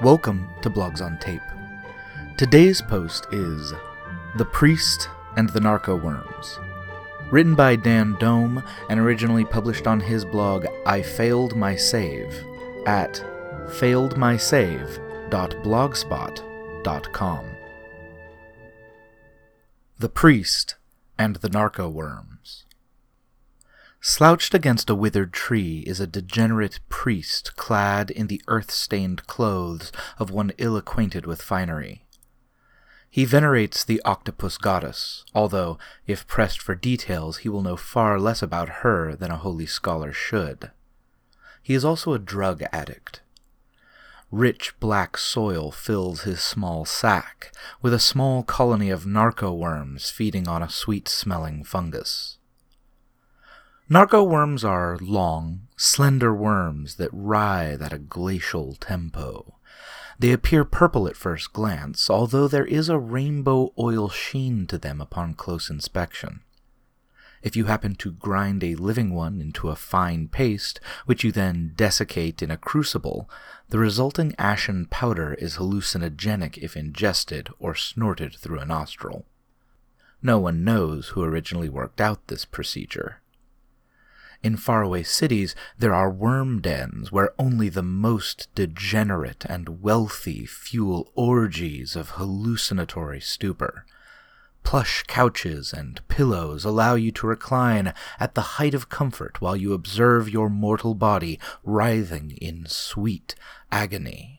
Welcome to Blogs on Tape. Today's post is The Priest and the Narco Worms. Written by Dan Dome and originally published on his blog I Failed My Save at failedmysave.blogspot.com. The Priest and the Narco Worms. Slouched against a withered tree is a degenerate priest clad in the earth stained clothes of one ill acquainted with finery. He venerates the octopus goddess, although, if pressed for details, he will know far less about her than a holy scholar should. He is also a drug addict. Rich black soil fills his small sack, with a small colony of narco worms feeding on a sweet smelling fungus. Narco worms are long, slender worms that writhe at a glacial tempo. They appear purple at first glance, although there is a rainbow oil sheen to them upon close inspection. If you happen to grind a living one into a fine paste, which you then desiccate in a crucible, the resulting ashen powder is hallucinogenic if ingested or snorted through a nostril. No one knows who originally worked out this procedure. In faraway cities, there are worm dens where only the most degenerate and wealthy fuel orgies of hallucinatory stupor. Plush couches and pillows allow you to recline at the height of comfort while you observe your mortal body writhing in sweet agony.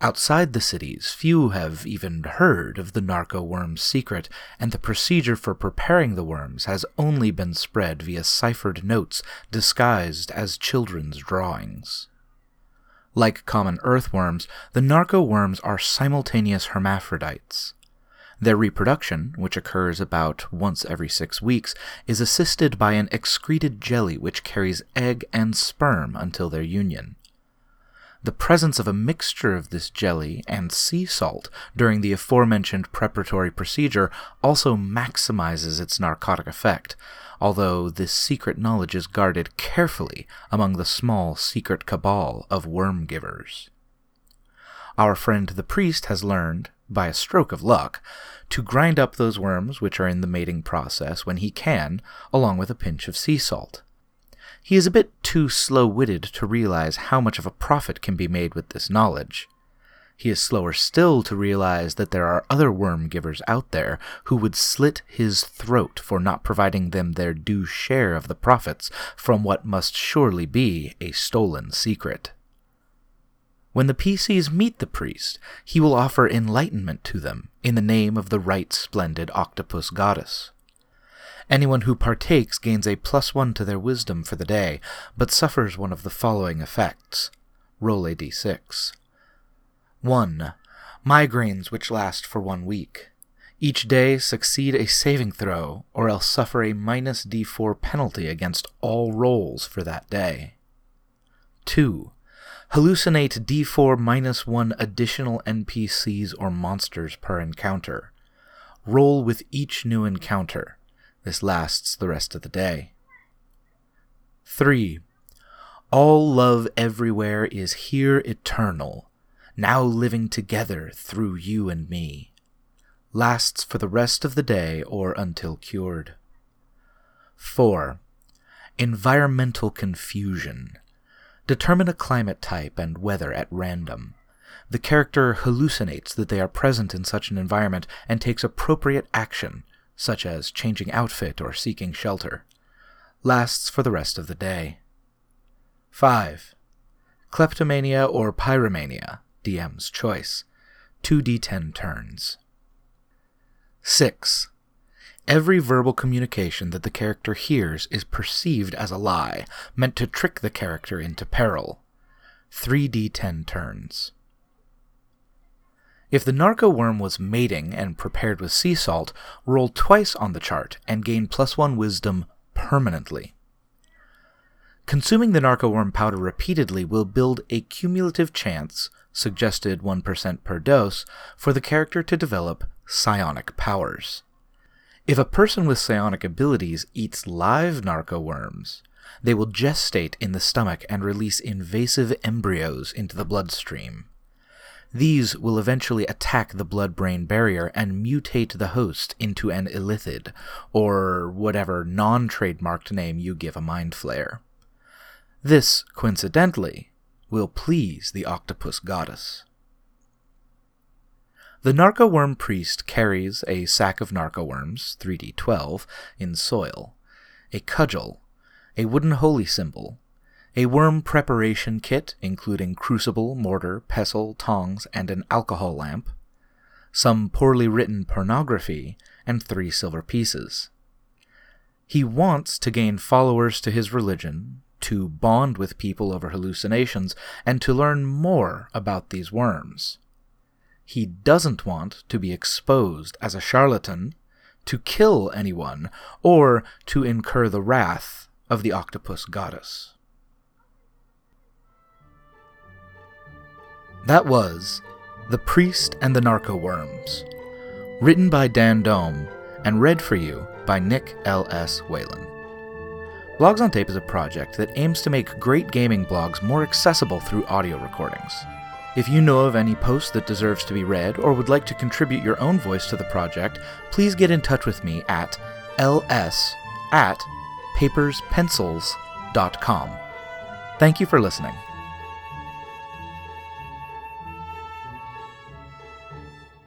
Outside the cities, few have even heard of the narco worm's secret, and the procedure for preparing the worms has only been spread via ciphered notes disguised as children's drawings. Like common earthworms, the narco worms are simultaneous hermaphrodites. Their reproduction, which occurs about once every six weeks, is assisted by an excreted jelly which carries egg and sperm until their union. The presence of a mixture of this jelly and sea salt during the aforementioned preparatory procedure also maximizes its narcotic effect, although this secret knowledge is guarded carefully among the small secret cabal of worm givers. Our friend the priest has learned, by a stroke of luck, to grind up those worms which are in the mating process when he can, along with a pinch of sea salt. He is a bit too slow witted to realize how much of a profit can be made with this knowledge. He is slower still to realize that there are other worm givers out there who would slit his throat for not providing them their due share of the profits from what must surely be a stolen secret. When the PCs meet the priest, he will offer enlightenment to them in the name of the right splendid octopus goddess. Anyone who partakes gains a plus one to their wisdom for the day, but suffers one of the following effects. Roll a d6. 1. Migraines which last for one week. Each day succeed a saving throw, or else suffer a minus d4 penalty against all rolls for that day. 2. Hallucinate d4 minus 1 additional NPCs or monsters per encounter. Roll with each new encounter. This lasts the rest of the day. 3. All love everywhere is here eternal, now living together through you and me. Lasts for the rest of the day or until cured. 4. Environmental confusion. Determine a climate type and weather at random. The character hallucinates that they are present in such an environment and takes appropriate action, such as changing outfit or seeking shelter, lasts for the rest of the day. 5. Kleptomania or Pyromania, DM's choice, 2d10 turns. 6. Every verbal communication that the character hears is perceived as a lie, meant to trick the character into peril. 3d10 turns. If the narco worm was mating and prepared with sea salt, roll twice on the chart and gain plus one wisdom permanently. Consuming the narco worm powder repeatedly will build a cumulative chance, suggested 1% per dose, for the character to develop psionic powers. If a person with psionic abilities eats live narco worms, they will gestate in the stomach and release invasive embryos into the bloodstream. These will eventually attack the blood brain barrier and mutate the host into an illithid, or whatever non trademarked name you give a mind flayer. This, coincidentally, will please the octopus goddess. The narco-worm priest carries a sack of narco-worms, 3d12, in soil, a cudgel, a wooden holy symbol, a worm preparation kit including crucible, mortar, pestle, tongs, and an alcohol lamp, some poorly written pornography, and three silver pieces. He wants to gain followers to his religion, to bond with people over hallucinations, and to learn more about these worms. He doesn't want to be exposed as a charlatan, to kill anyone, or to incur the wrath of the octopus goddess. That was The Priest and the Narco Worms, written by Dan Dome and read for you by Nick L.S. Whelan. Blogs on Tape is a project that aims to make great gaming blogs more accessible through audio recordings. If you know of any post that deserves to be read or would like to contribute your own voice to the project, please get in touch with me at ls at paperspencils.com. Thank you for listening.